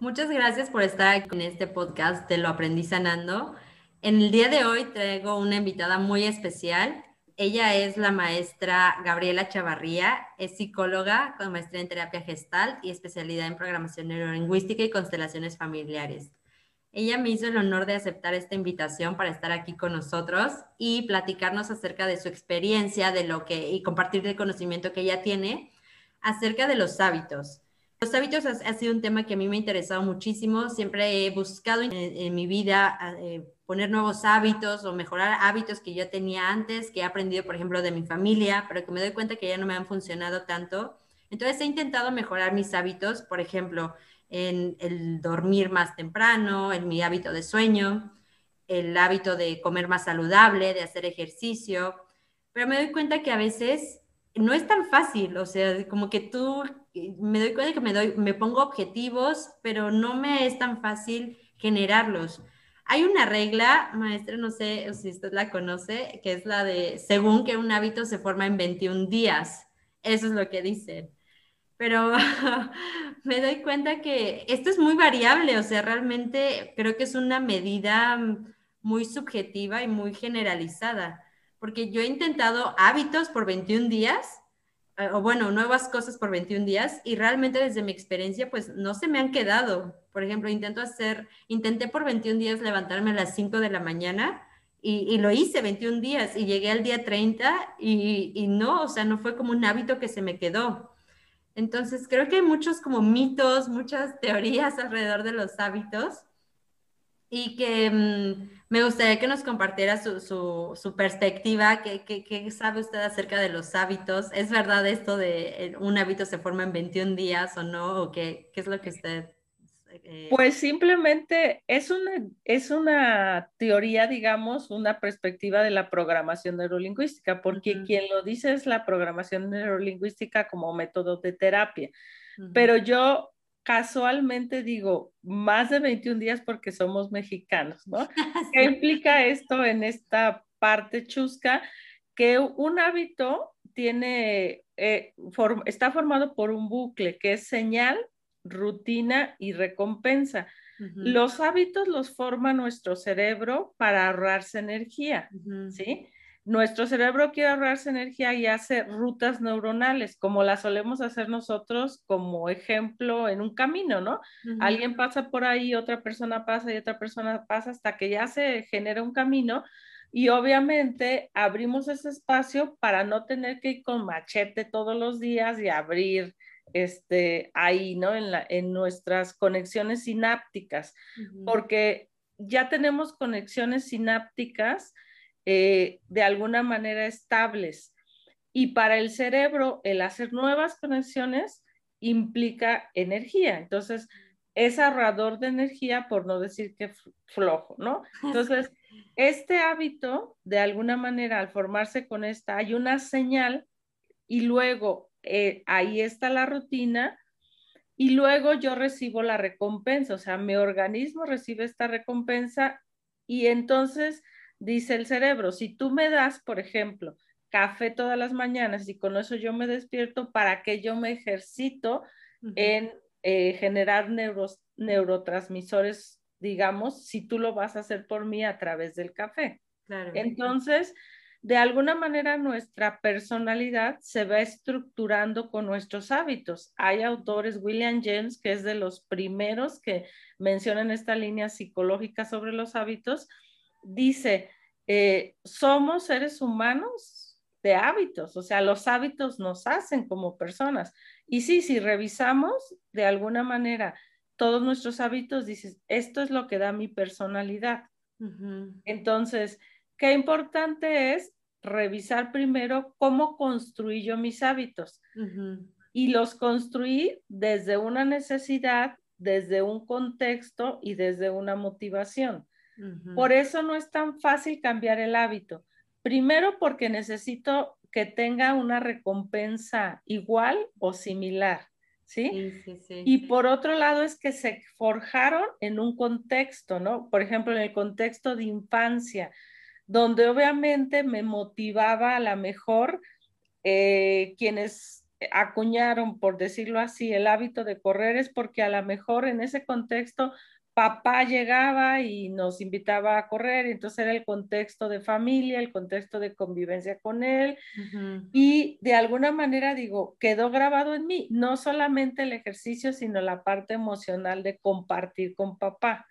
Muchas gracias por estar aquí en este podcast de Lo Aprendí Sanando. En el día de hoy traigo una invitada muy especial. Ella es la maestra Gabriela Chavarría, es psicóloga con maestría en terapia gestal y especialidad en programación neurolingüística y constelaciones familiares. Ella me hizo el honor de aceptar esta invitación para estar aquí con nosotros y platicarnos acerca de su experiencia, de lo que y compartir el conocimiento que ella tiene acerca de los hábitos. Los hábitos ha, sido un tema que a mí me ha interesado muchísimo. Siempre he buscado en, mi vida eh, poner nuevos hábitos o mejorar hábitos que yo tenía antes, que he aprendido, por ejemplo, de mi familia, pero que me doy cuenta que ya no me han funcionado tanto. Entonces he intentado mejorar mis hábitos, por ejemplo, en el dormir más temprano, en mi hábito de sueño, el hábito de comer más saludable, de hacer ejercicio, pero me doy cuenta que a veces no es tan fácil, o sea, como que tú, me doy cuenta que me, doy, me pongo objetivos, pero no me es tan fácil generarlos. Hay una regla, maestra, no sé si usted la conoce, que es la de, según que un hábito se forma en 21 días. Eso es lo que dicen. Pero me doy cuenta que esto es muy variable, o sea, realmente creo que es una medida muy subjetiva y muy generalizada porque yo he intentado hábitos por 21 días, o bueno, nuevas cosas por 21 días, y realmente desde mi experiencia, pues no se me han quedado. Por ejemplo, intento hacer, intenté por 21 días levantarme a las 5 de la mañana, y, lo hice 21 días, y llegué al día 30, y, y no, o sea, no fue como un hábito que se me quedó. Entonces, creo que hay muchos como mitos, muchas teorías alrededor de los hábitos y que mm, me gustaría que nos compartiera su, su, perspectiva, ¿Qué, ¿Qué, sabe usted acerca de los hábitos? ¿Es verdad esto de eh, un hábito se forma en 21 días o no? ¿O qué, qué es lo que usted... Eh? Pues simplemente es una, es una teoría, digamos, una perspectiva de la programación neurolingüística, porque quien lo dice es la programación neurolingüística como método de terapia. Pero yo casualmente digo más de 21 días porque somos mexicanos, ¿no? ¿Qué implica esto en esta parte chusca? Que un hábito tiene, eh, está formado por un bucle que es señal, rutina y recompensa. Los hábitos los forma nuestro cerebro para ahorrarse energía, ¿sí? Nuestro cerebro quiere ahorrarse energía y hace rutas neuronales, como las solemos hacer nosotros como ejemplo en un camino, ¿no? Alguien pasa por ahí, otra persona pasa y otra persona pasa hasta que ya se genera un camino y obviamente abrimos ese espacio para no tener que ir con machete todos los días y abrir este ahí, ¿no? En, la, en nuestras conexiones sinápticas, porque ya tenemos conexiones sinápticas eh, de alguna manera estables. Y para el cerebro, el hacer nuevas conexiones implica energía. Entonces, es ahorrador de energía, por no decir que flojo, ¿no? Entonces, este hábito, de alguna manera, al formarse con esta, hay una señal y luego eh, ahí está la rutina y luego yo recibo la recompensa, o sea, mi organismo recibe esta recompensa y entonces dice el cerebro, si tú me das, por ejemplo, café todas las mañanas y con eso yo me despierto, ¿para que yo me ejercito en eh, generar neurotransmisores, digamos, si tú lo vas a hacer por mí a través del café? Entonces, de alguna manera nuestra personalidad se va estructurando con nuestros hábitos. Hay autores, William James, que es de los primeros que mencionan esta línea psicológica sobre los hábitos, dice, eh, somos seres humanos de hábitos, o sea, los hábitos nos hacen como personas. Y sí, si revisamos de alguna manera todos nuestros hábitos, dices, esto es lo que da mi personalidad. Entonces, qué importante es revisar primero cómo construí yo mis hábitos. Y los construí desde una necesidad, desde un contexto y desde una motivación. Por eso no es tan fácil cambiar el hábito. Primero porque necesito que tenga una recompensa igual o similar, ¿sí? Y por otro lado es que se forjaron en un contexto, ¿no? Por ejemplo, en el contexto de infancia, donde obviamente me motivaba a la mejor eh, quienes acuñaron, por decirlo así, el hábito de correr es porque a lo mejor en ese contexto papá llegaba y nos invitaba a correr, entonces era el contexto de familia, el contexto de convivencia con él, y de alguna manera digo, quedó grabado en mí, no solamente el ejercicio, sino la parte emocional de compartir con papá.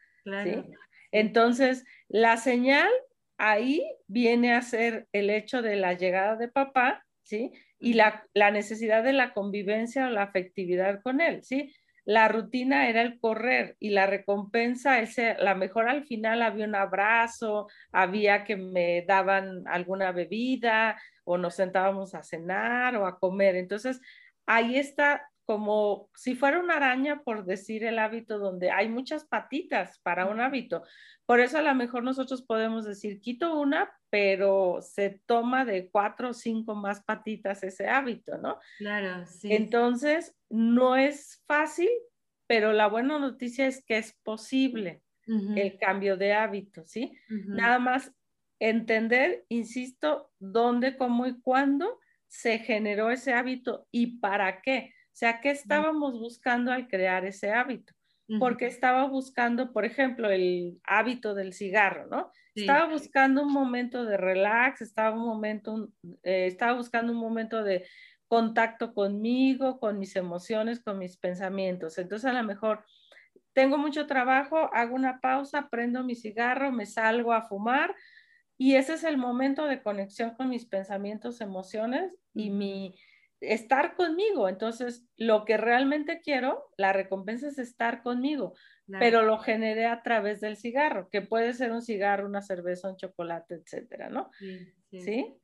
Entonces, la señal ahí viene a ser el hecho de la llegada de papá, ¿sí? Y la, la necesidad de la convivencia o la afectividad con él, ¿sí? La rutina era el correr y la recompensa, ese, la mejor al final había un abrazo, había que me daban alguna bebida o nos sentábamos a cenar o a comer. Entonces, ahí está como si fuera una araña, por decir el hábito, donde hay muchas patitas para un hábito. Por eso a lo mejor nosotros podemos decir, quito una, pero se toma de cuatro o cinco más patitas ese hábito, ¿no? Claro, sí. Entonces, no es fácil, pero la buena noticia es que es posible el cambio de hábito, ¿sí? Nada más entender, insisto, dónde, cómo y cuándo se generó ese hábito y para qué. O sea, ¿qué estábamos buscando al crear ese hábito? Porque estaba buscando, por ejemplo, el hábito del cigarro, ¿no? Estaba buscando un momento de relax, estaba, un momento, eh, estaba buscando un momento de contacto conmigo, con mis emociones, con mis pensamientos. Entonces, a lo mejor tengo mucho trabajo, hago una pausa, prendo mi cigarro, me salgo a fumar y ese es el momento de conexión con mis pensamientos, emociones y mi estar conmigo. Entonces, lo que realmente quiero, la recompensa es estar conmigo, pero lo generé a través del cigarro, que puede ser un cigarro, una cerveza, un chocolate, etcétera, ¿no? ¿Sí?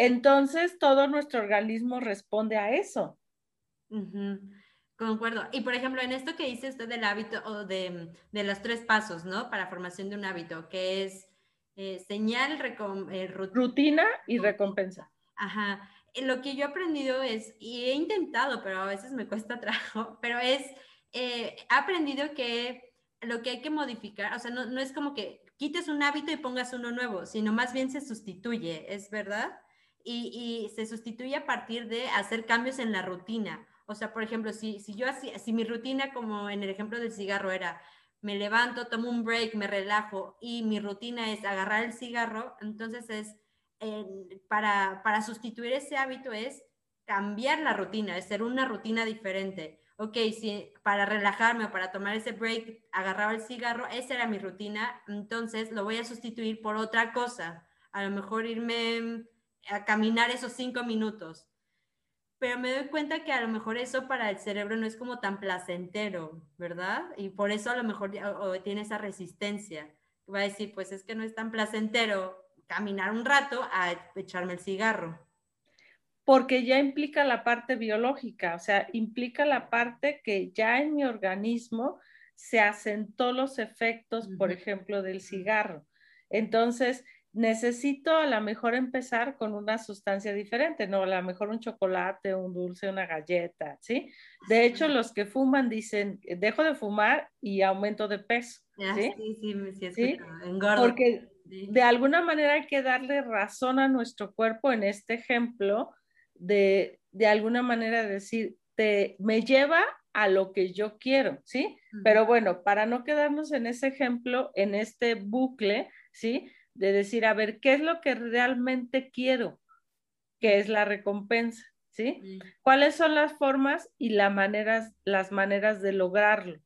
Entonces, todo nuestro organismo responde a eso. Concuerdo. Y por ejemplo, en esto que dice usted del hábito o de, de los tres pasos, ¿no? Para formación de un hábito, que es eh, señal, eh, rutina y recompensa. Ajá lo que yo he aprendido es, y he intentado, pero a veces me cuesta trabajo, pero es, eh, he aprendido que lo que hay que modificar, o sea, no, no, es como que quites un hábito y pongas uno nuevo, sino más bien se sustituye, ¿es verdad? Y, se sustituye a partir de hacer cambios en la rutina. O sea, por ejemplo, si, si yo hacía, si mi rutina, como en el ejemplo del cigarro, era me levanto, tomo un break, me relajo y mi rutina es agarrar el cigarro, entonces es para, para sustituir ese hábito es cambiar la rutina, es ser una rutina diferente. Ok, si para relajarme o para tomar ese break agarraba el cigarro, esa era mi rutina, entonces lo voy a sustituir por otra cosa. A lo mejor irme a caminar esos cinco minutos. Pero me doy cuenta que a lo mejor eso para el cerebro no es como tan placentero, ¿verdad? Y por eso a lo mejor tiene esa resistencia. Va a decir, pues es que no es tan placentero caminar un rato a echarme el cigarro. Porque ya implica la parte biológica, o sea, implica la parte que ya en mi organismo se asentó los efectos, por ejemplo, del cigarro. Entonces, necesito a lo mejor empezar con una sustancia diferente, ¿no? A lo mejor un chocolate, un dulce, una galleta, ¿sí? De hecho, los que fuman dicen, dejo de fumar y aumento de peso. Ah, ¿sí? Sí, sí, sí, ¿Sí? Porque de alguna manera hay que darle razón a nuestro cuerpo en este ejemplo de, de alguna manera decir, te, me lleva a lo que yo quiero, ¿sí? Pero bueno, para no quedarnos en ese ejemplo, en este bucle, ¿sí? De decir, a ver, ¿qué es lo que realmente quiero? ¿Qué es la recompensa? ¿Sí? ¿Cuáles son las formas y las maneras, las maneras de lograrlo?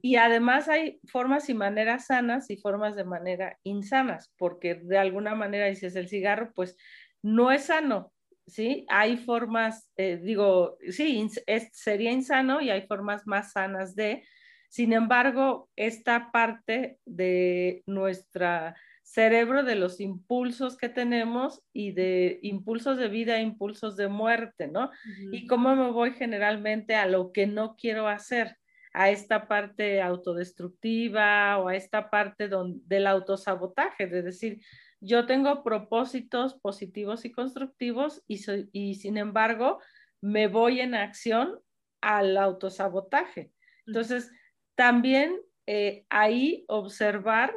Y además hay formas y maneras sanas y formas de manera insanas, porque de alguna manera dices el cigarro, pues no es sano, ¿sí? Hay formas, eh, digo, sí, sería insano y hay formas más sanas de, sin embargo, esta parte de nuestra cerebro, de los impulsos que tenemos y de impulsos de vida, impulsos de muerte, ¿no? Y cómo me voy generalmente a lo que no quiero hacer a esta parte autodestructiva o a esta parte del autosabotaje, de decir, yo tengo propósitos positivos y constructivos y, y sin embargo me voy en acción al autosabotaje. Entonces, también eh, ahí observar,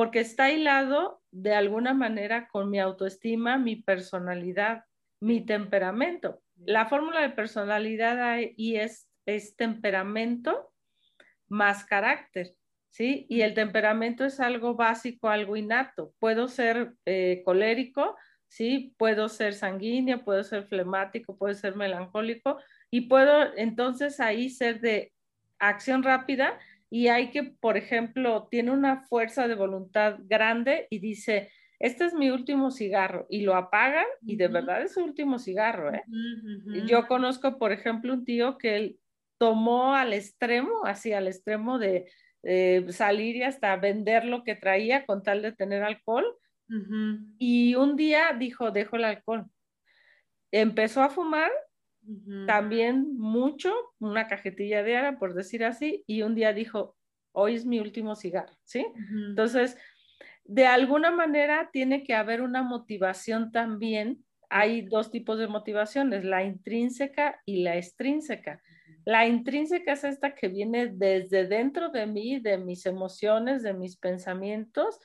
porque está hilado de alguna manera con mi autoestima, mi personalidad, mi temperamento La fórmula de personalidad ahí es, es temperamento más carácter. ¿Sí? Y el temperamento es algo básico, algo innato. Puedo ser eh, colérico, ¿sí? Puedo ser sanguíneo, puedo ser flemático, puedo ser melancólico y puedo entonces ahí ser de acción rápida y hay que, por ejemplo, tiene una fuerza de voluntad grande y dice, este es mi último cigarro y lo apagan y de verdad es su último cigarro. ¿eh? Yo conozco, por ejemplo, un tío que él tomó al extremo, así al extremo de salir y hasta vender lo que traía con tal de tener alcohol. Y un día dijo, dejo el alcohol. Empezó a fumar también mucho, una cajetilla de ara, por decir así, y un día dijo, hoy es mi último cigarro, ¿sí? Entonces, de alguna manera tiene que haber una motivación también. Hay dos tipos de motivaciones, la intrínseca y la extrínseca. La intrínseca es esta que viene desde dentro de mí, de mis emociones, de mis pensamientos,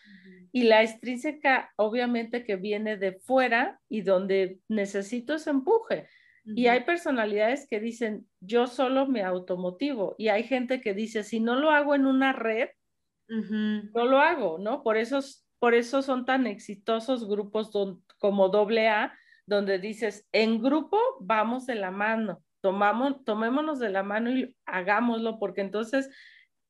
y la extrínseca obviamente que viene de fuera y donde necesito ese empuje. Y hay personalidades que dicen, yo solo me automotivo. Y hay gente que dice, si no lo hago en una red, no lo hago, ¿no? Por eso, por eso son tan exitosos grupos como AA, donde dices, en grupo vamos de la mano, tomamos, tomémonos de la mano y hagámoslo, porque entonces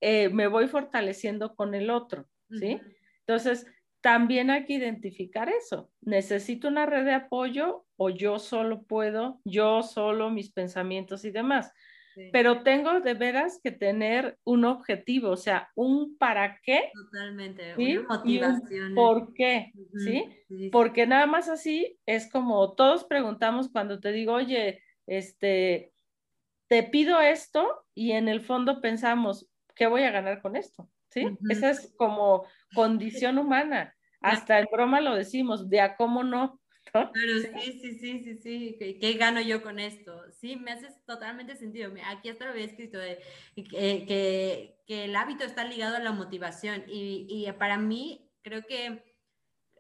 eh, me voy fortaleciendo con el otro, ¿sí? Entonces, también hay que identificar eso. ¿Necesito una red de apoyo o yo solo puedo, yo solo mis pensamientos y demás? Pero tengo de veras que tener un objetivo, o sea, un para qué. Totalmente, una motivación. ¿Por qué? ¿sí? Porque nada más así es como todos preguntamos cuando te digo, oye, este, te pido esto y en el fondo pensamos, ¿qué voy a ganar con esto? ¿Sí? Esa es como condición humana. Hasta en broma lo decimos, de a cómo no. Pero sí, sí, sí, sí, sí. ¿Qué, gano yo con esto? Sí, me hace totalmente sentido. Aquí hasta lo había escrito de que, que, que, el hábito está ligado a la motivación. Y, y para mí, creo que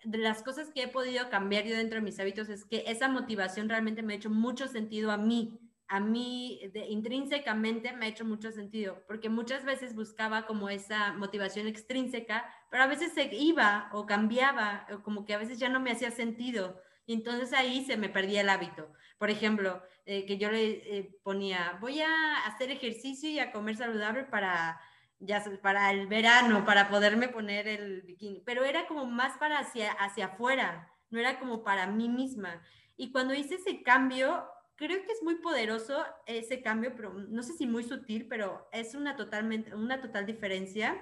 de las cosas que he podido cambiar yo dentro de mis hábitos es que esa motivación realmente me ha hecho mucho sentido a mí a mí intrínsecamente me ha hecho mucho sentido, porque muchas veces buscaba como esa motivación extrínseca, pero a veces se iba o cambiaba, o como que a veces ya no me hacía sentido. Y entonces ahí se me perdía el hábito. Por ejemplo, eh, que yo le eh, ponía, voy a hacer ejercicio y a comer saludable para, ya, para el verano, para poderme poner el bikini, pero era como más para hacia, hacia afuera, no era como para mí misma. Y cuando hice ese cambio, creo que es muy poderoso ese cambio, pero no sé si muy sutil, pero es una totalmente, una total diferencia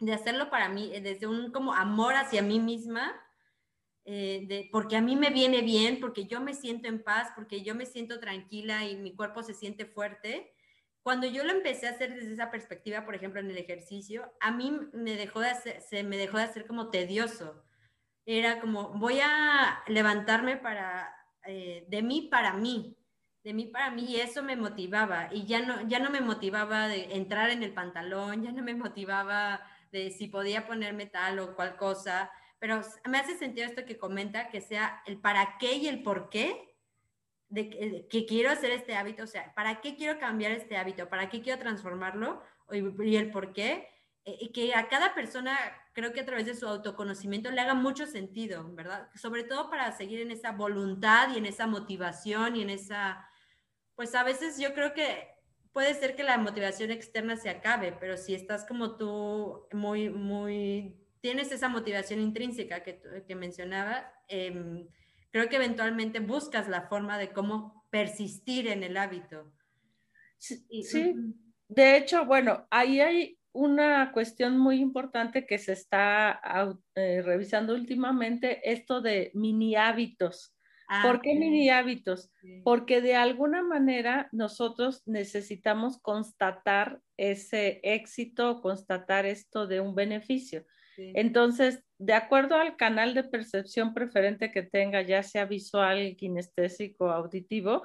de hacerlo para mí, eh, desde un como amor hacia mí misma, eh, de, porque a mí me viene bien, porque yo me siento en paz, porque yo me siento tranquila y mi cuerpo se siente fuerte. Cuando yo lo empecé a hacer desde esa perspectiva, por ejemplo, en el ejercicio, a mí me dejó de hacer, se me dejó de hacer como tedioso. Era como, voy a levantarme para eh, de mí para mí, de mí para mí, y eso me motivaba, y ya no, ya no me motivaba de entrar en el pantalón, ya no me motivaba de si podía ponerme tal o cual cosa, pero me hace sentido esto que comenta, que sea el para qué y el por qué de que, quiero hacer este hábito, o sea, para qué quiero cambiar este hábito, para qué quiero transformarlo y el por qué, eh, y que a cada persona creo que a través de su autoconocimiento le haga mucho sentido, ¿verdad? Sobre todo para seguir en esa voluntad y en esa motivación y en esa, pues a veces yo creo que puede ser que la motivación externa se acabe, pero si estás como tú muy, muy, tienes esa motivación intrínseca que, que mencionabas, em, creo que eventualmente buscas la forma de cómo persistir en el hábito. sí. de hecho, bueno, ahí hay una cuestión muy importante que se está eh, revisando últimamente, esto de mini hábitos. Ah, ¿Por qué mini hábitos? Porque de alguna manera nosotros necesitamos constatar ese éxito, constatar esto de un beneficio. Entonces, de acuerdo al canal de percepción preferente que tenga, ya sea visual, kinestésico, auditivo,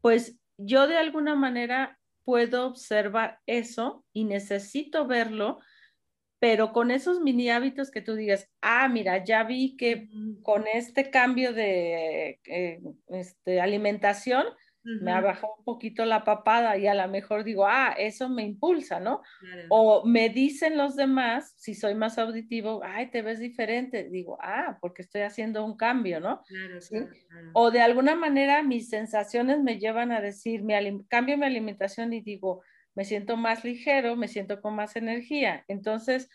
pues yo de alguna manera puedo observar eso y necesito verlo, pero con esos mini hábitos que tú digas, ah, mira, ya vi que con este cambio de eh, este, alimentación me ha bajado un poquito la papada y a lo mejor digo, ah, eso me impulsa, ¿no? O me dicen los demás, si soy más auditivo, ay, te ves diferente. Digo, ah, porque estoy haciendo un cambio, ¿no? O de alguna manera mis sensaciones me llevan a decir, cambio mi alimentación y digo, me siento más ligero, me siento con más energía. Entonces,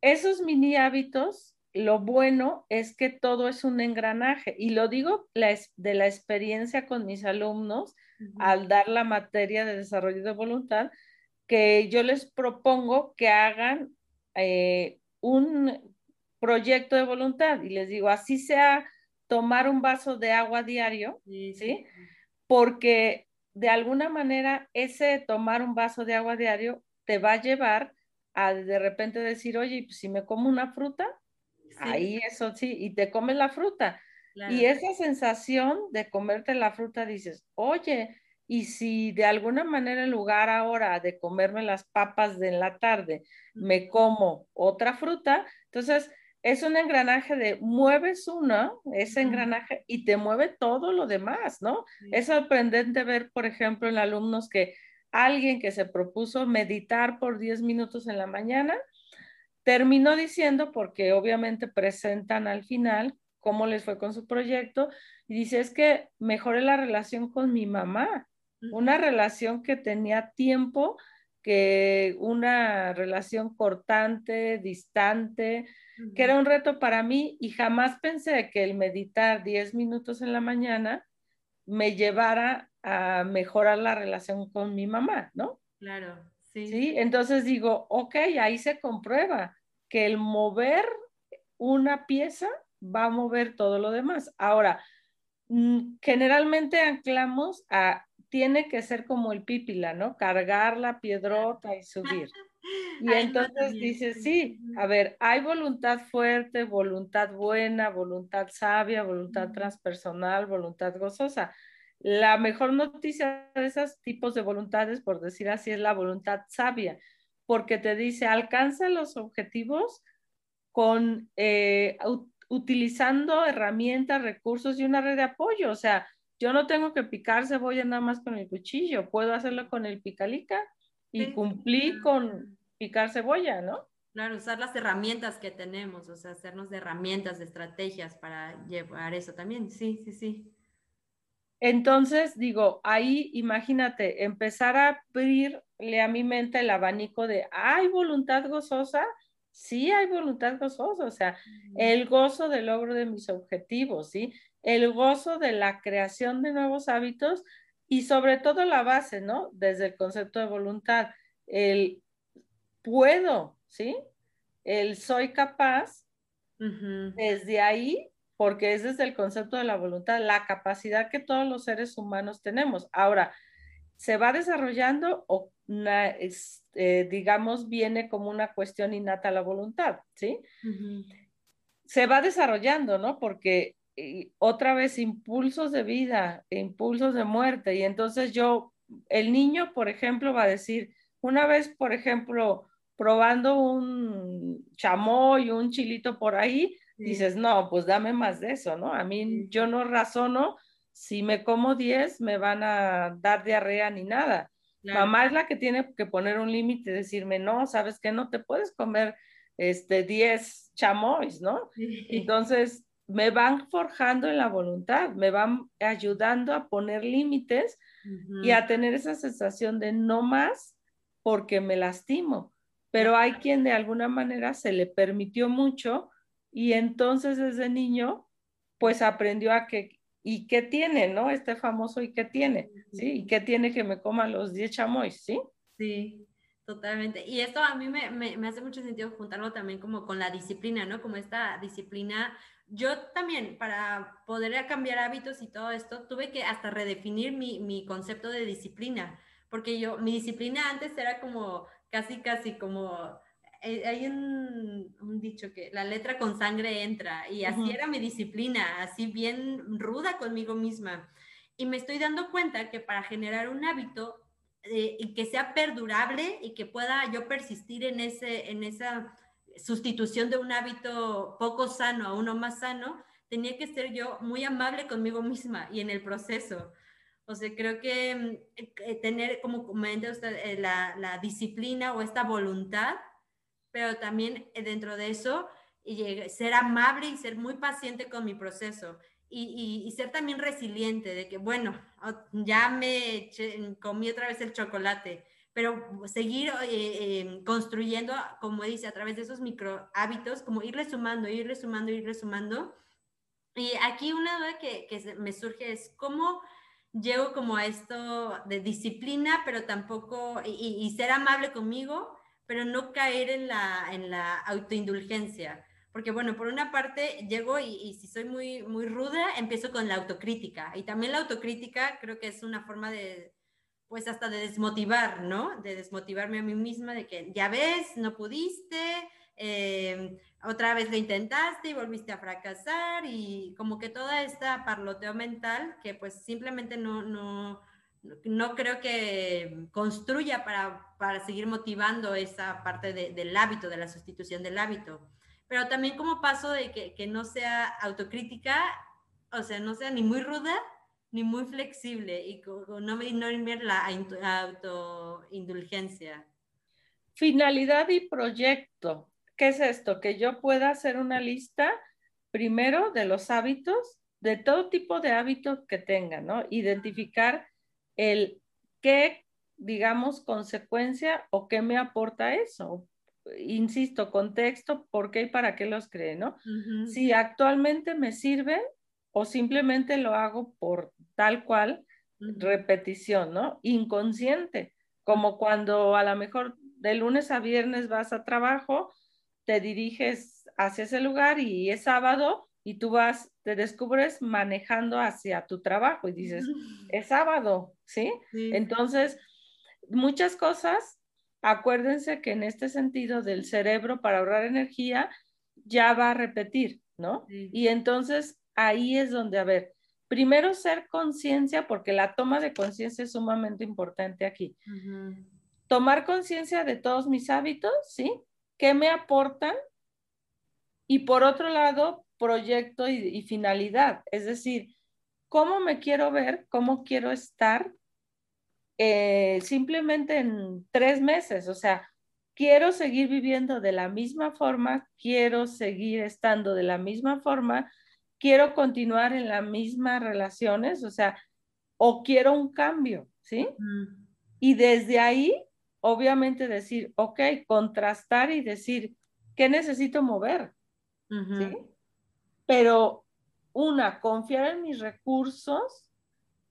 esos mini hábitos lo bueno es que todo es un engranaje y lo digo de la experiencia con mis alumnos al dar la materia de desarrollo de voluntad, que yo les propongo que hagan eh, un proyecto de voluntad y les digo, así sea tomar un vaso de agua diario, ¿sí? Porque de alguna manera ese tomar un vaso de agua diario te va a llevar a de repente decir, oye, pues si me como una fruta, Ahí eso sí, y te comes la fruta. Y esa sensación de comerte la fruta dices, oye, y si de alguna manera en lugar ahora de comerme las papas de la tarde, me como otra fruta, entonces es un engranaje de mueves uno, ese engranaje, y te mueve todo lo demás, ¿no? Es sorprendente ver, por ejemplo, en alumnos que alguien que se propuso meditar por 10 minutos en la mañana, terminó diciendo, porque obviamente presentan al final cómo les fue con su proyecto, y dice, es que mejoré la relación con mi mamá, una relación que tenía tiempo, que una relación cortante, distante, que era un reto para mí y jamás pensé que el meditar 10 minutos en la mañana me llevara a mejorar la relación con mi mamá, ¿no? Claro, sí. Sí, entonces digo, ok, ahí se comprueba que el mover una pieza va a mover todo lo demás. Ahora, mm, generalmente anclamos a, tiene que ser como el pípila, ¿no? Cargar la piedrota y subir. Y entonces dices, sí, a ver, hay voluntad fuerte, voluntad buena, voluntad sabia, voluntad transpersonal, voluntad gozosa. La mejor noticia de esos tipos de voluntades, por decir así, es la voluntad sabia, porque te dice, alcanza los objetivos con, eh, utilizando herramientas, recursos y una red de apoyo. O sea, yo no tengo que picar cebolla nada más con el cuchillo, puedo hacerlo con el picalica y cumplir con picar cebolla, ¿no? Claro, usar las herramientas que tenemos, o sea, hacernos de herramientas, de estrategias para llevar eso también. Sí, sí, sí. Entonces, digo, ahí imagínate, empezar a abrirle a mi mente el abanico de, ¿hay voluntad gozosa? Sí, hay voluntad gozosa, o sea, el gozo del logro de mis objetivos, ¿sí? El gozo de la creación de nuevos hábitos y sobre todo la base, ¿no? Desde el concepto de voluntad, el puedo, ¿sí? El soy capaz, desde ahí porque es desde el concepto de la voluntad, la capacidad que todos los seres humanos tenemos. Ahora, se va desarrollando o, eh, digamos, viene como una cuestión innata a la voluntad, ¿sí? Se va desarrollando, ¿no? Porque otra vez impulsos de vida, impulsos de muerte, y entonces yo, el niño, por ejemplo, va a decir, una vez, por ejemplo, probando un chamoy, un chilito por ahí, dices, no, pues dame más de eso, ¿no? A mí yo no razono, si me como 10 me van a dar diarrea ni nada. Mamá es la que tiene que poner un límite decirme, no, sabes que no te puedes comer este 10 chamois, ¿no? Entonces, me van forjando en la voluntad, me van ayudando a poner límites y a tener esa sensación de no más porque me lastimo. Pero hay quien de alguna manera se le permitió mucho y entonces desde niño, pues aprendió a que, ¿y qué tiene, no? Este famoso, ¿y qué tiene? ¿Sí? ¿Y qué tiene que me coma los 10 chamois? ¿Sí? Sí, totalmente. Y esto a mí me, me, me hace mucho sentido juntarlo también como con la disciplina, ¿no? Como esta disciplina yo también, para poder cambiar hábitos y todo esto, tuve que hasta redefinir mi, mi, concepto de disciplina, porque yo, mi disciplina antes era como casi, casi como hay un, dicho que la letra con sangre entra y así era mi disciplina, así bien ruda conmigo misma. Y me estoy dando cuenta que para generar un hábito eh, y que sea perdurable y que pueda yo persistir en, ese, en esa sustitución de un hábito poco sano a uno más sano, tenía que ser yo muy amable conmigo misma y en el proceso O sea, creo que mm, tener, como comenta usted, la, la disciplina o esta voluntad, pero también dentro de eso, ser amable y ser muy paciente con mi proceso y, ser también resiliente de que, bueno, ya me comí otra vez el chocolate, pero seguir eh, em, construyendo, como dice, a través de esos micro hábitos, como irle sumando, irle sumando, irle sumando. Y aquí una duda que, me surge es cómo llego como a esto de disciplina, pero tampoco, y, y, ser amable conmigo, pero no caer en la, en la autoindulgencia porque bueno, por una parte llego y, si soy muy, muy ruda, empiezo con la autocrítica. Y también la autocrítica creo que es una forma de, pues hasta de desmotivar, ¿no? De desmotivarme a mí misma, de que ya ves, no pudiste, em, otra vez lo intentaste y volviste a fracasar y como que toda esta parloteo mental que pues simplemente no, no, no creo que construya para, para seguir motivando esa parte del hábito, de la sustitución del hábito pero también como paso de que, que no sea autocrítica, o sea, no sea ni muy ruda ni muy flexible y no me ignoren la autoindulgencia. Finalidad y proyecto. ¿Qué es esto? Que yo pueda hacer una lista primero de los hábitos, de todo tipo de hábitos que tenga, ¿no? Identificar el qué, digamos, consecuencia o qué me aporta eso. Insisto, contexto, por qué y para qué los cree, ¿no? Si actualmente me sirve o simplemente lo hago por tal cual repetición, ¿no? Inconsciente, como cuando a lo mejor de lunes a viernes vas a trabajo, te diriges hacia ese lugar y es sábado y tú vas, te descubres manejando hacia tu trabajo y dices, es sábado, ¿sí? sí. Entonces, muchas cosas acuérdense que en este sentido del cerebro para ahorrar energía ya va a repetir, ¿no? Y entonces ahí es donde, a ver, primero ser conciencia, porque la toma de conciencia es sumamente importante aquí. Tomar conciencia de todos mis hábitos, ¿sí? ¿Qué me aportan? Y por otro lado, proyecto y finalidad, es decir, cómo me quiero ver, cómo quiero estar eh, simplemente en tres meses. O sea, quiero seguir viviendo de la misma forma, quiero seguir estando de la misma forma, quiero continuar en las mismas relaciones, o sea, o quiero un cambio, ¿sí? Y desde ahí, obviamente decir, ok, contrastar y decir, ¿qué necesito mover? ¿Sí? Pero una, confiar en mis recursos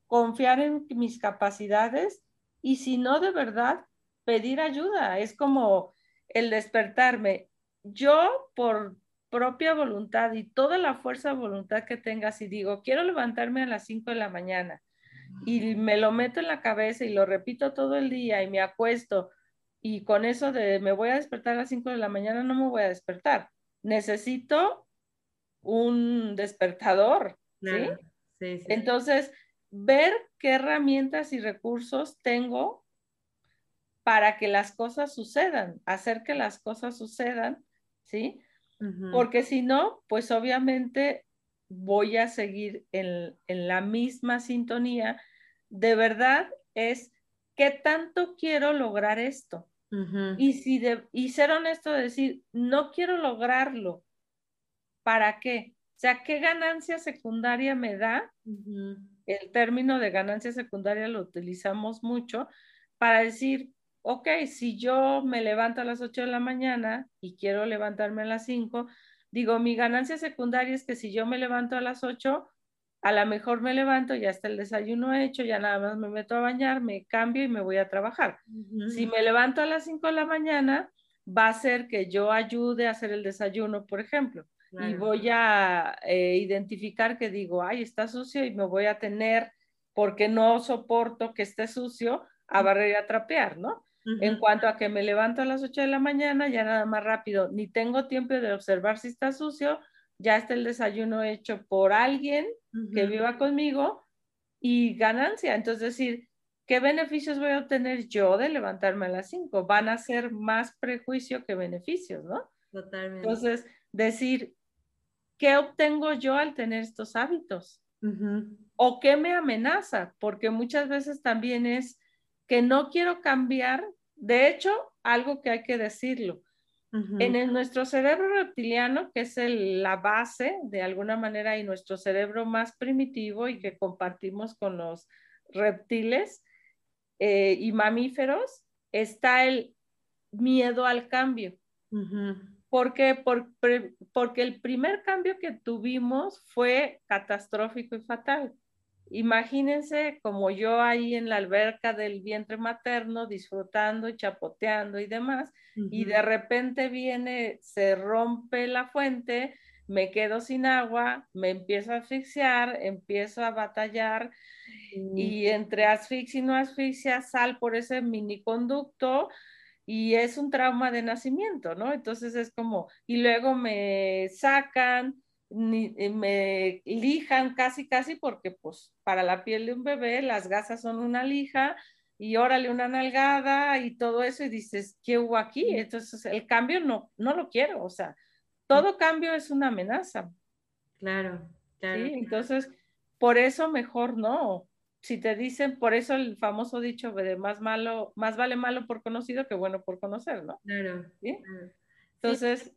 confiar en mis capacidades y si no de verdad, pedir ayuda. Es como el despertarme. Yo por propia voluntad y toda la fuerza de voluntad que tenga, si digo, quiero levantarme a las 5 de la mañana y me lo meto en la cabeza y lo repito todo el día y me acuesto y con eso de me voy a despertar a las 5 de la mañana, no me voy a despertar. Necesito un despertador. ¿sí? Sí, Entonces, ver qué herramientas y recursos tengo para que las cosas sucedan, hacer que las cosas sucedan, ¿sí? Porque si no, pues obviamente voy a seguir en, la misma sintonía. De verdad es qué tanto quiero lograr esto. Y si de, y ser honesto, decir, no quiero lograrlo. ¿Para qué? O sea, ¿qué ganancia secundaria me da el término de ganancia secundaria lo utilizamos mucho para decir, ok, si yo me levanto a las 8 de la mañana y quiero levantarme a las 5, digo, mi ganancia secundaria es que si yo me levanto a las 8, a lo mejor me levanto, ya está el desayuno hecho, ya nada más me meto a bañar, me cambio y me voy a trabajar. Si me levanto a las 5 de la mañana, va a ser que yo ayude a hacer el desayuno, por ejemplo y voy a eh, identificar que digo, ay, está sucio y me voy a tener, porque no soporto que esté sucio, a barrer y a trapear, ¿no? En cuanto a que me levanto a las 8 de la mañana, ya nada más rápido, ni tengo tiempo de observar si está sucio, ya está el desayuno hecho por alguien que viva conmigo y ganancia. Entonces, decir, ¿qué beneficios voy a obtener yo de levantarme a las 5? Van a ser más prejuicio que beneficios, ¿no? Totalmente. Entonces, decir, ¿qué obtengo yo al tener estos hábitos? o qué me amenaza, porque muchas veces también es que no quiero cambiar. De hecho, algo que hay que decirlo. En nuestro cerebro reptiliano, que es la base de alguna manera y nuestro cerebro más primitivo y que compartimos con los reptiles eh, y mamíferos, está el miedo al cambio. Porque, por, porque el primer cambio que tuvimos fue catastrófico y fatal. Imagínense como yo ahí en la alberca del vientre materno disfrutando y chapoteando y demás, y de repente viene, se rompe la fuente, me quedo sin agua, me empiezo a asfixiar, empiezo a batallar y entre asfixia y no asfixia sal por ese miniconducto y es un trauma de nacimiento, ¿no? Entonces es como, y luego me sacan, eh, me lijan casi, casi, porque pues para la piel de un bebé las gasas son una lija y órale una nalgada y todo eso y dices, ¿qué hubo aquí? Entonces el cambio no, no lo quiero, o sea, todo cambio es una amenaza. Claro, claro. ¿sí? Entonces, por eso mejor no. Si te dicen, por eso el famoso dicho de más malo, más vale malo por conocido que bueno por conocer, ¿no? Claro. ¿Sí? Entonces,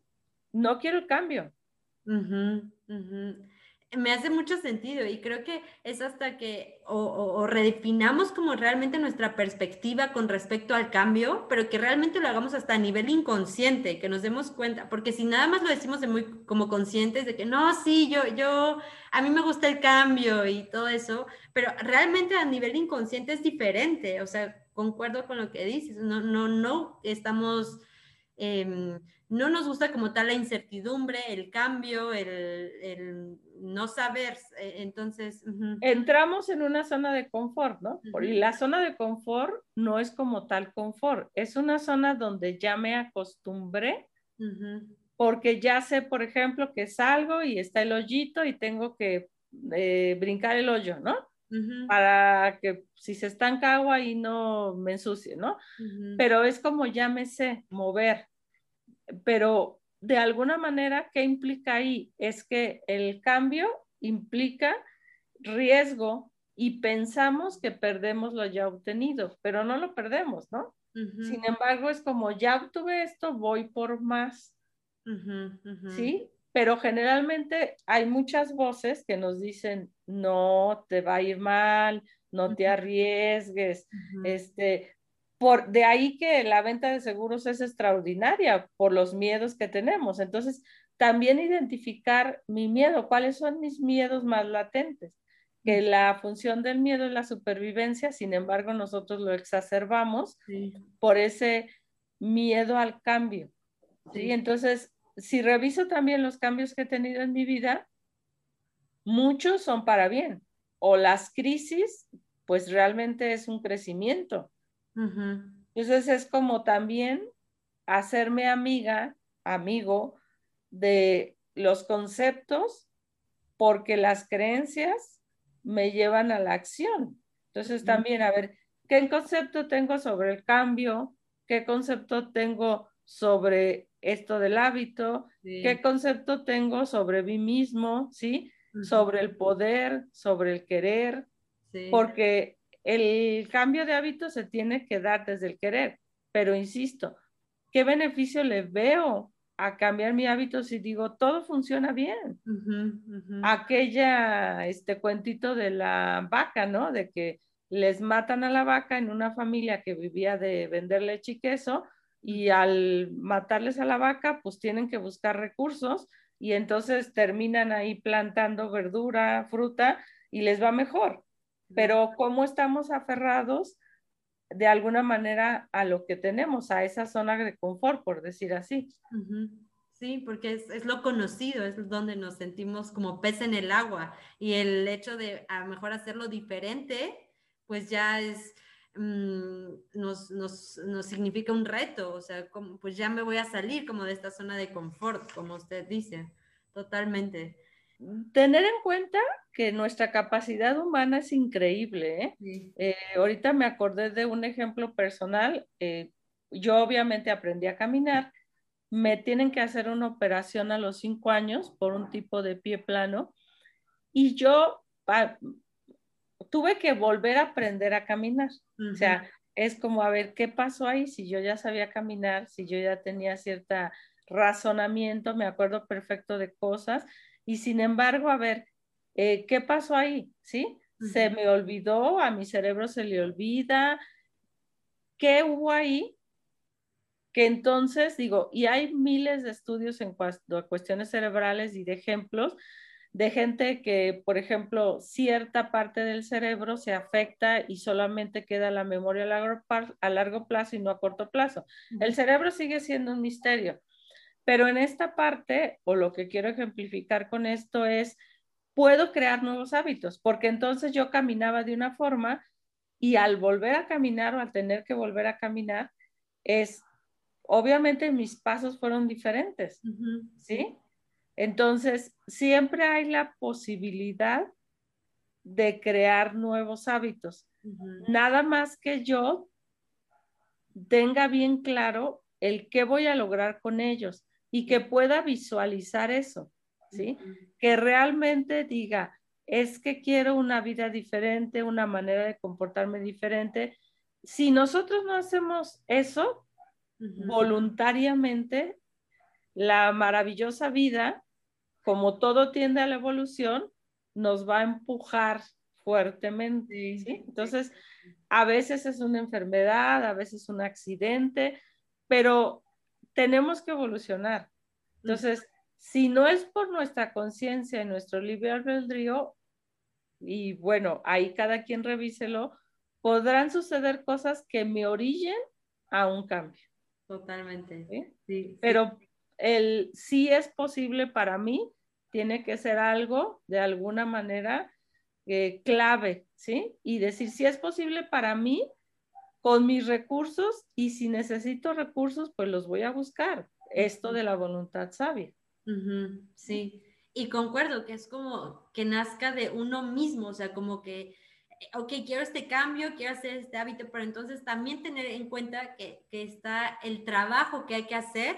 no quiero el cambio me hace mucho sentido y creo que es hasta que o, redefinamos como realmente nuestra perspectiva con respecto al cambio, pero que realmente lo hagamos hasta a nivel inconsciente, que nos demos cuenta, porque si nada más lo decimos de muy como conscientes de que no, sí, yo, yo, a mí me gusta el cambio y todo eso, pero realmente a nivel inconsciente es diferente, o sea, concuerdo con lo que dices, no, no, no estamos... Em, no nos gusta como tal la incertidumbre, el cambio, el, no saber. Eh, entonces. Entramos en una zona de confort, ¿no? Y la zona de confort no es como tal confort, es una zona donde ya me acostumbré. Porque ya sé, por ejemplo, que salgo y está el hoyito y tengo que eh, brincar el hoyo, ¿no? Para que si se estanca agua y no me ensucie, ¿no? Pero es como ya me sé mover pero de alguna manera, ¿qué implica ahí? Es que el cambio implica riesgo y pensamos que perdemos lo ya obtenido, pero no lo perdemos, ¿no? Sin embargo, es como ya obtuve esto, voy por más, ¿sí? Pero generalmente hay muchas voces que nos dicen, no, te va a ir mal, no te arriesgues, este, por, de ahí que la venta de seguros es extraordinaria por los miedos que tenemos. Entonces, también identificar mi miedo, cuáles son mis miedos más latentes, que la función del miedo es la supervivencia, sin embargo, nosotros lo exacerbamos por ese miedo al cambio. ¿sí? Entonces, si reviso también los cambios que he tenido en mi vida, muchos son para bien, o las crisis, pues realmente es un crecimiento entonces es como también hacerme amiga, amigo de los conceptos, porque las creencias me llevan a la acción. Entonces también, a ver, ¿qué concepto tengo sobre el cambio? ¿Qué concepto tengo sobre esto del hábito? ¿Qué concepto tengo sobre mí mismo? ¿Sí? Sobre el poder, sobre el querer, porque el cambio de hábito se tiene que dar desde el querer, pero insisto, ¿qué beneficio le veo a cambiar mi hábito si digo todo funciona bien? Aquella, este cuentito de la vaca, ¿no? De que les matan a la vaca en una familia que vivía de vender leche y queso y al matarles a la vaca, pues tienen que buscar recursos y entonces terminan ahí plantando verdura, fruta y les va mejor pero cómo estamos aferrados de alguna manera a lo que tenemos, a esa zona de confort, por decir así. Sí, porque es, lo conocido, es donde nos sentimos como pez en el agua y el hecho de a lo mejor hacerlo diferente, pues ya es, mm, nos, nos, nos, significa un reto, o sea, como, pues ya me voy a salir como de esta zona de confort, como usted dice, totalmente tener en cuenta que nuestra capacidad humana es increíble. ¿eh? Eh, ahorita me acordé de un ejemplo personal. Eh, yo obviamente aprendí a caminar. Me tienen que hacer una operación a los cinco años por un tipo de pie plano. Y yo tuve que volver a aprender a caminar. O sea, es como a ver qué pasó ahí, si yo ya sabía caminar, si yo ya tenía cierta razonamiento, me acuerdo perfecto de cosas, y sin embargo, a ver, eh, ¿qué pasó ahí? ¿Sí? Se me olvidó, a mi cerebro se le olvida, ¿qué hubo ahí? Que entonces digo, y hay miles de estudios en cuanto a cuestiones cerebrales y de ejemplos de gente que, por ejemplo, cierta parte del cerebro se afecta y solamente queda la memoria a largo, plazo y no a corto plazo. El cerebro sigue siendo un misterio, pero en esta parte, o lo que quiero ejemplificar con esto es, puedo crear nuevos hábitos, porque entonces yo caminaba de una forma y al volver a caminar o al tener que volver a caminar, es, obviamente mis pasos fueron diferentes, ¿sí? Entonces, siempre hay la posibilidad de crear nuevos hábitos. Nada más que yo tenga bien claro el qué voy a lograr con ellos y que pueda visualizar eso, ¿sí? Que realmente diga, es que quiero una vida diferente, una manera de comportarme diferente. Si nosotros no hacemos eso voluntariamente, la maravillosa vida como todo tiende a la evolución, nos va a empujar fuertemente. ¿sí? Entonces, a veces es una enfermedad, a veces un accidente, pero tenemos que evolucionar. Entonces, si no es por nuestra conciencia y nuestro libre albedrío, y bueno, ahí cada quien revíselo, podrán suceder cosas que me orillen a un cambio. Totalmente. ¿sí? sí pero el sí es posible para mí, tiene que ser algo de alguna manera eh, clave, ¿sí? Y decir si es posible para mí con mis recursos y si necesito recursos, pues los voy a buscar. Esto de la voluntad sabia. sí, y concuerdo que es como que nazca de uno mismo, o sea, como que ok, quiero este cambio, quiero hacer este hábito, pero entonces también tener en cuenta que, que, está el trabajo que hay que hacer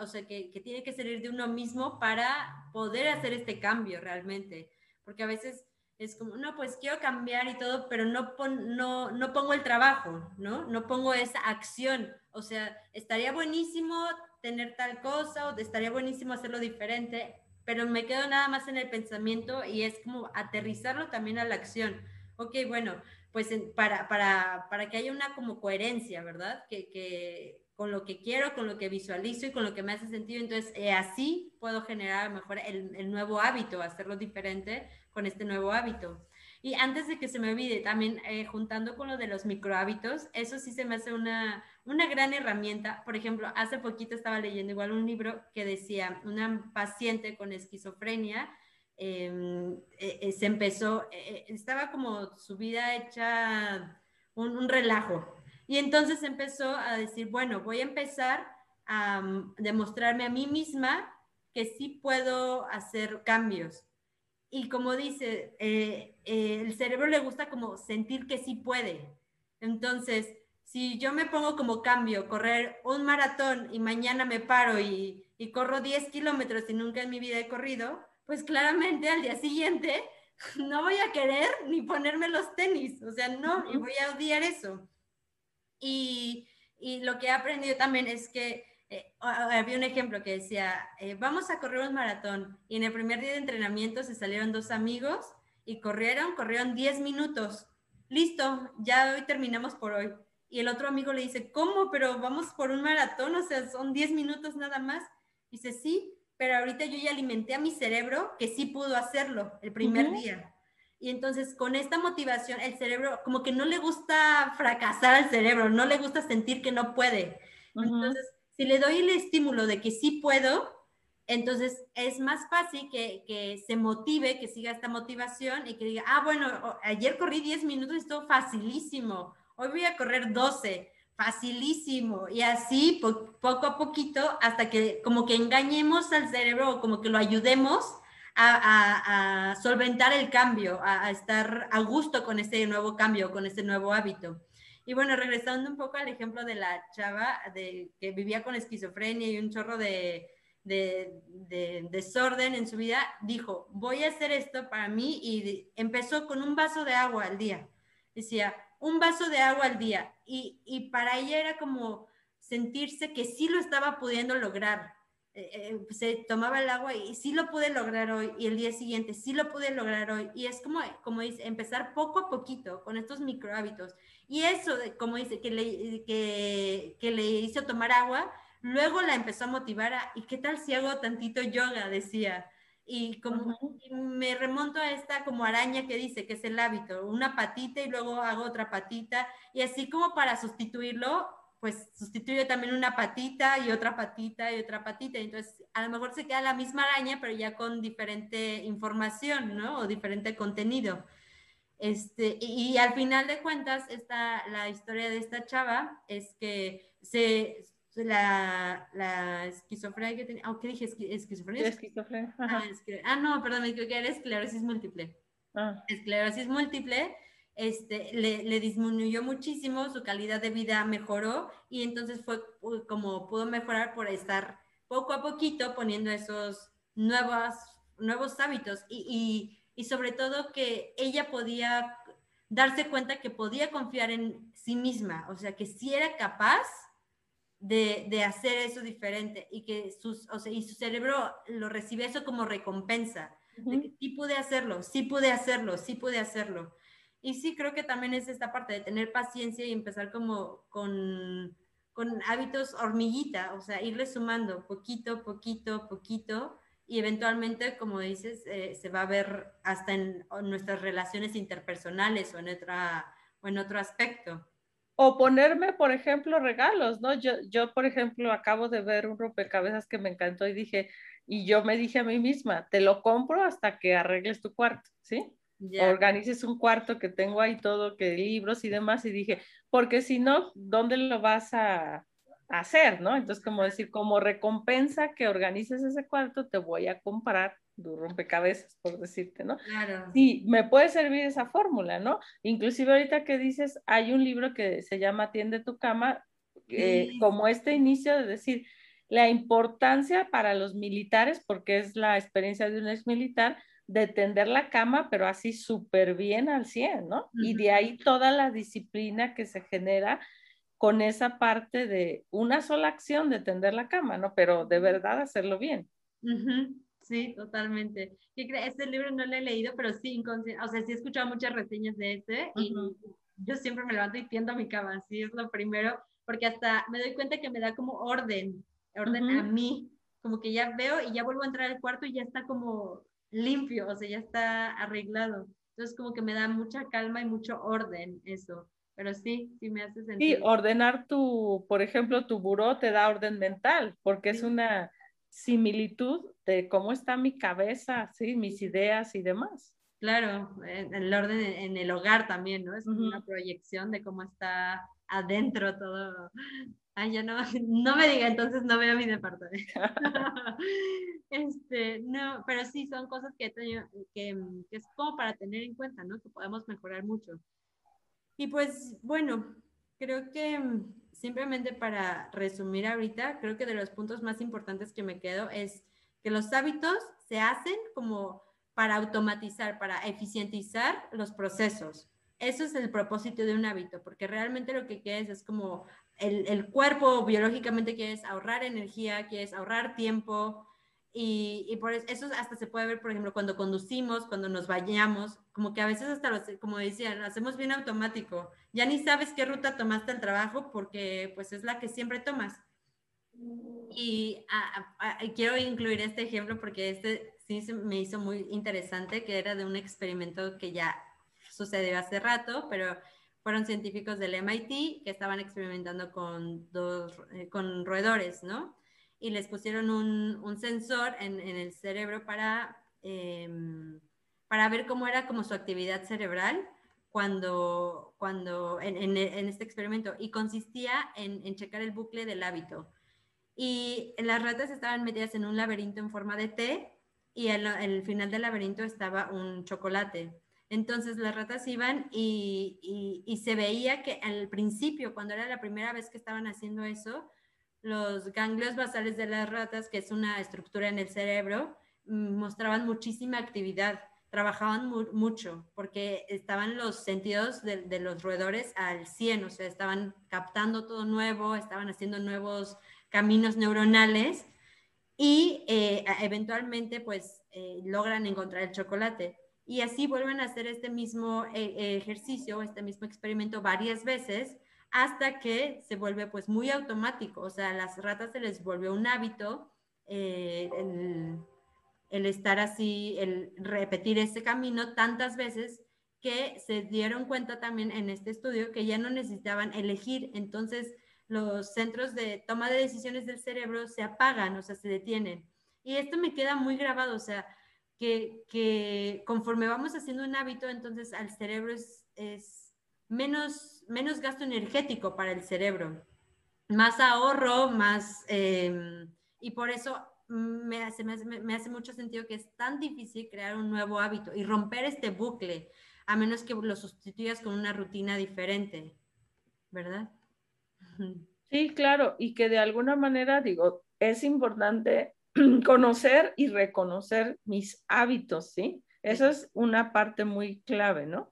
o sea, que, tiene que salir de uno mismo para poder hacer este cambio realmente, porque a veces es como, no, pues quiero cambiar y todo, pero no, no, no pongo el trabajo, ¿no? No pongo esa acción, o sea, estaría buenísimo tener tal cosa o estaría buenísimo hacerlo diferente, pero me quedo nada más en el pensamiento y es como aterrizarlo también a la acción. Ok, bueno, pues para, para, para que haya una como coherencia, ¿verdad? Que, que con lo que quiero, con lo que visualizo y con lo que me hace sentido. Entonces, eh, así puedo generar mejor el, nuevo hábito, hacerlo diferente con este nuevo hábito. Y antes de que se me olvide, también eh, juntando con lo de los micro hábitos, eso sí se me hace una, una gran herramienta. Por ejemplo, hace poquito estaba leyendo igual un libro que decía, una paciente con esquizofrenia, em, eh, se empezó, estaba como su vida hecha un relajo, y entonces empezó a decir, bueno, voy a empezar a mm, demostrarme a mí misma que sí puedo hacer cambios. Y como dice, eh, eh, el cerebro le gusta como sentir que sí puede. Entonces, si yo me pongo como cambio, correr un maratón y mañana me paro y, y corro 10 kilómetros y nunca en mi vida he corrido, pues claramente al día siguiente no voy a querer ni ponerme los tenis. O sea, no, y voy a odiar eso. Y, lo que he aprendido también es que eh, había un ejemplo que decía, eh, vamos a correr un maratón. Y en el primer día de entrenamiento se salieron dos amigos y corrieron, corrieron 10 minutos. Listo, ya hoy terminamos por hoy. Y el otro amigo le dice, ¿cómo? Pero vamos por un maratón, o sea, son 10 minutos nada más. Dice, sí, pero ahorita yo ya alimenté a mi cerebro que sí pudo hacerlo el primer día. Y entonces con esta motivación el cerebro como que no le gusta fracasar al cerebro, no le gusta sentir que no puede. Entonces, si le doy el estímulo de que sí puedo, entonces es más fácil que, que, se motive, que siga esta motivación y que diga, ah, bueno, ayer corrí 10 minutos y estuvo facilísimo, hoy voy a correr 12, facilísimo. Y así poco a poquito hasta que como que engañemos al cerebro o como que lo ayudemos a, solventar el cambio, a, estar a gusto con este nuevo cambio, con este nuevo hábito. Y bueno, regresando un poco al ejemplo de la chava de, que vivía con esquizofrenia y un chorro de, de, de, desorden en su vida, dijo, voy a hacer esto para mí y empezó con un vaso de agua al día. Decía, un vaso de agua al día. Y, y para ella era como sentirse que sí lo estaba pudiendo lograr. Eh, eh, se tomaba el agua y sí lo pude lograr hoy y el día siguiente sí lo pude lograr hoy y es como como dice empezar poco a poquito con estos micro hábitos y eso como dice que le que, que le hizo tomar agua Luego la empezó a motivar a, ¿y qué tal si hago tantito yoga? Decía. Y como me remonto a esta como araña que dice que es el hábito, una patita y luego hago otra patita. Y así como para sustituirlo, pues sustituyo también una patita y otra patita y otra patita. Entonces, a lo mejor se queda la misma araña, pero ya con diferente información, ¿no? O diferente contenido. Este, y, y al final de cuentas, esta, la historia de esta chava es que se, la, la esquizofrenia que tenía, oh, ¿qué dije? ¿Esquizofrenia? Esquizofrenia. Ah, ah, no, perdón, me creo que era esclerosis múltiple. Ah. Esclerosis múltiple, este, le, le, disminuyó muchísimo, su calidad de vida mejoró y entonces fue como pudo mejorar por estar poco a poquito poniendo esos nuevos, nuevos hábitos y, y, y sobre todo que ella podía darse cuenta que podía confiar en sí misma, o sea, que si era capaz de, hacer eso diferente y que sus, o sea, y su cerebro lo recibe eso como recompensa, de que sí pude hacerlo, sí pude hacerlo, sí pude hacerlo. Y sí creo que también es esta parte de tener paciencia y empezar como con, con hábitos hormiguita, o sea, irle sumando poquito, poquito, poquito, y eventualmente, como dices, eh, se va a ver hasta en, nuestras relaciones interpersonales o en, otra, o en otro aspecto. O ponerme, por ejemplo, regalos, ¿no? Yo, yo, por ejemplo, acabo de ver un rompecabezas que me encantó y dije, y yo me dije a mí misma, te lo compro hasta que arregles tu cuarto, ¿sí? Organices un cuarto que tengo ahí todo, que libros y demás, y dije, porque si no, ¿dónde lo vas a, hacer, no? Entonces, como decir, como recompensa que organices ese cuarto, te voy a comprar tu rompecabezas, por decirte, ¿no? Claro. Sí, me puede servir esa fórmula, ¿no? Inclusive ahorita que dices, hay un libro que se llama Tiende tu cama, eh, como este inicio de decir la importancia para los militares, porque es la experiencia de un ex militar, de tender la cama, pero así súper bien al 100, ¿no? Y de ahí toda la disciplina que se genera con esa parte de una sola acción de tender la cama, ¿no? Pero de verdad hacerlo bien. Sí, totalmente. Este libro no lo he leído, pero sí, o sea, sí he escuchado muchas reseñas de este y yo siempre me levanto y tiendo mi cama, sí, es lo primero, porque hasta me doy cuenta que me da como orden, orden a mí, como que ya veo y ya vuelvo a entrar al cuarto y ya está como limpio, o sea, ya está arreglado. Entonces como que me da mucha calma y mucho orden eso. Pero sí, sí me hace sentido. Sí, ordenar tu, por ejemplo, tu buró te da orden mental, porque es una similitud de cómo está mi cabeza, ¿sí? mis ideas y demás. Claro, el orden en el hogar también, ¿no? Es una proyección de cómo está adentro todo. Ay, ya no, no me diga, entonces no veo mi departamento. este, no, pero sí son cosas que, que, que es como para tener en cuenta, ¿no? Que podemos mejorar mucho. Y pues, bueno, creo que simplemente para resumir ahorita, creo que de los puntos más importantes que me quedo es que los hábitos se hacen como para automatizar, para eficientizar los procesos. Eso es el propósito de un hábito, porque realmente lo que quieres es como el, el cuerpo biológicamente quieres ahorrar energía, quieres ahorrar tiempo, y, y, por eso hasta se puede ver, por ejemplo, cuando conducimos, cuando nos bañamos, como que a veces hasta, lo, como decían, hacemos bien automático. Ya ni sabes qué ruta tomaste al trabajo porque pues es la que siempre tomas. Y quiero incluir este ejemplo porque este sí me hizo muy interesante, que era de un experimento que ya sucedió hace rato, pero fueron científicos del MIT que estaban experimentando con, dos, eh, con roedores, ¿no? y les pusieron un, un sensor en, en, el cerebro para, em, para ver cómo era como su actividad cerebral cuando, cuando en, en, este experimento y consistía en, checar el bucle del hábito. Y las ratas estaban metidas en un laberinto en forma de T y el final del laberinto estaba un chocolate. Entonces las ratas iban y, se veía que al principio, cuando era la primera vez que estaban haciendo eso, los ganglios basales de las ratas, que es una estructura en el cerebro, mm, mostraban muchísima actividad, trabajaban mucho, porque estaban los sentidos de, los roedores al 100, o sea, estaban captando todo nuevo, estaban haciendo nuevos caminos neuronales y eh, eventualmente pues eh, logran encontrar el chocolate. Y así vuelven a hacer este mismo eh, ejercicio, este mismo experimento varias veces hasta que se vuelve pues muy automático, o sea, a las ratas se les vuelve un hábito eh, el, estar así, el repetir ese camino tantas veces que se dieron cuenta también en este estudio que ya no necesitaban elegir, entonces los centros de toma de decisiones del cerebro se apagan, o sea, se detienen. Y esto me queda muy grabado, o sea, que, conforme vamos haciendo un hábito, entonces al cerebro es, es menos, menos gasto energético para el cerebro, más ahorro, más... Em, y por eso me hace, me, hace, mucho sentido que es tan difícil crear un nuevo hábito y romper este bucle, a menos que lo sustituyas con una rutina diferente, ¿verdad? Sí, claro, y que de alguna manera, digo, es importante conocer y reconocer mis hábitos, ¿sí? Eso es una parte muy clave, ¿no?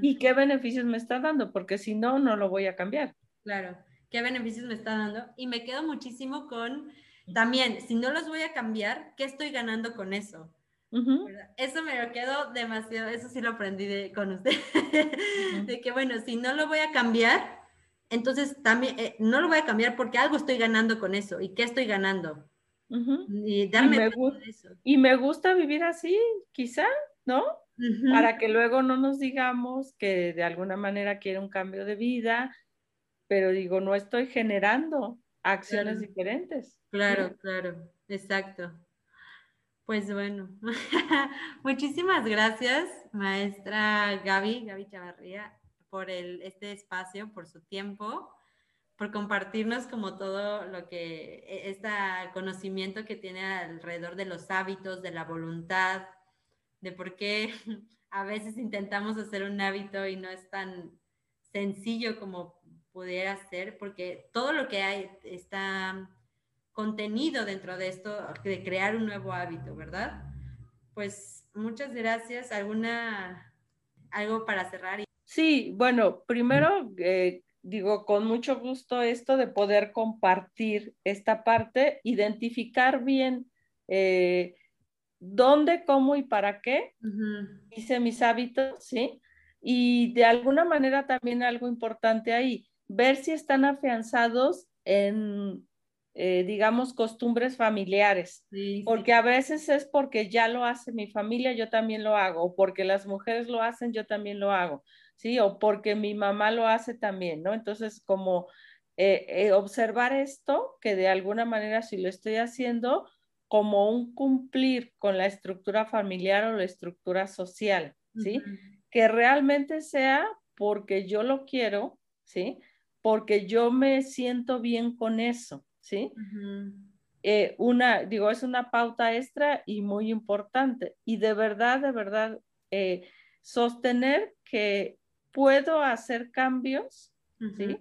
y qué beneficios me está dando, porque si no, no lo voy a cambiar. Claro, qué beneficios me está dando. Y me quedo muchísimo con, también, si no los voy a cambiar, ¿qué estoy ganando con eso? Eso me lo quedo demasiado, eso sí lo aprendí con usted, de que bueno, si no lo voy a cambiar, entonces también eh, no lo voy a cambiar porque algo estoy ganando con eso. ¿Y qué estoy ganando? Y darme eso. Y me gusta vivir así, quizá, ¿no? para que luego no nos digamos que de alguna manera quiere un cambio de vida, pero digo, no estoy generando acciones diferentes. Claro, claro, exacto. Pues bueno, muchísimas gracias, maestra Gaby, Gaby Chavarría, por el, este espacio, por su tiempo, por compartirnos como todo lo que, este conocimiento que tiene alrededor de los hábitos, de la voluntad, de por qué a veces intentamos hacer un hábito y no es tan sencillo como pudiera ser, porque todo lo que hay está contenido dentro de esto, de crear un nuevo hábito, ¿verdad? Pues muchas gracias. ¿Alguna, algo para cerrar? Sí, bueno, primero, eh, digo, con mucho gusto esto de poder compartir esta parte, identificar bien eh, dónde, cómo y para qué hice mis hábitos, ¿sí? Y de alguna manera también algo importante ahí, ver si están afianzados en, eh, digamos, costumbres familiares, porque a veces es porque ya lo hace mi familia, yo también lo hago, o porque las mujeres lo hacen, yo también lo hago, ¿sí? O porque mi mamá lo hace también, ¿no? Entonces, como eh, eh, observar esto, que de alguna manera si lo estoy haciendo, como un cumplir con la estructura familiar o la estructura social, ¿sí? Que realmente sea porque yo lo quiero, ¿sí? Porque yo me siento bien con eso, ¿sí? Eh, una, digo, es una pauta extra y muy importante. Y de verdad, de verdad, eh, sostener que puedo hacer cambios, ¿sí?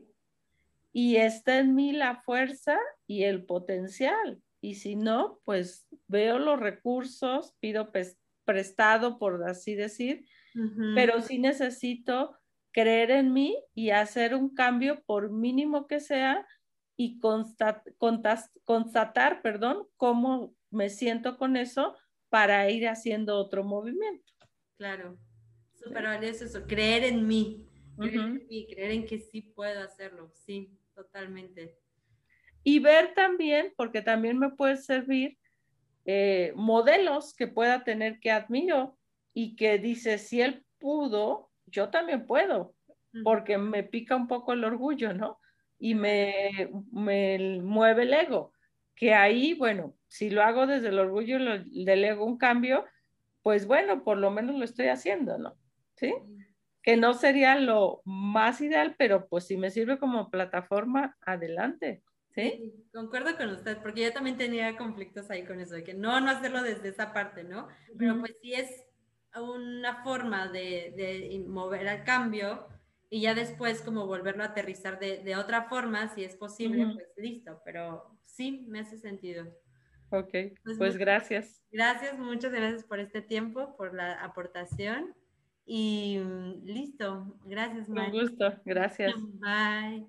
Y está en mí la fuerza y el potencial, y si no, pues veo los recursos, pido prestado, por así decir, pero sí necesito creer en mí y hacer un cambio por mínimo que sea y constatar, perdón, cómo me siento con eso para ir haciendo otro movimiento. Claro, súper valioso eso, creer en mí, creer en mí, creer en que sí puedo hacerlo, sí, totalmente. Y ver también, porque también me puede servir eh, modelos que pueda tener que admiro y que dice, si él pudo, yo también puedo, porque me pica un poco el orgullo, ¿no? Y me, me mueve el ego, que ahí, bueno, si lo hago desde el orgullo del ego un cambio, pues bueno, por lo menos lo estoy haciendo, ¿no? ¿Sí? Que no sería lo más ideal, pero pues si me sirve como plataforma, adelante. ¿Sí? Concuerdo con usted, porque yo también tenía conflictos ahí con eso, de que no, no hacerlo desde esa parte, ¿no? Pero pues sí es una forma de, de mover al cambio y ya después como volverlo a aterrizar de, otra forma, si es posible, pues listo, pero sí, me hace sentido. Ok, pues, pues gracias. Gracias, muchas gracias por este tiempo, por la aportación y mm, listo. Gracias, Mari. Un gusto. Gracias. Bye.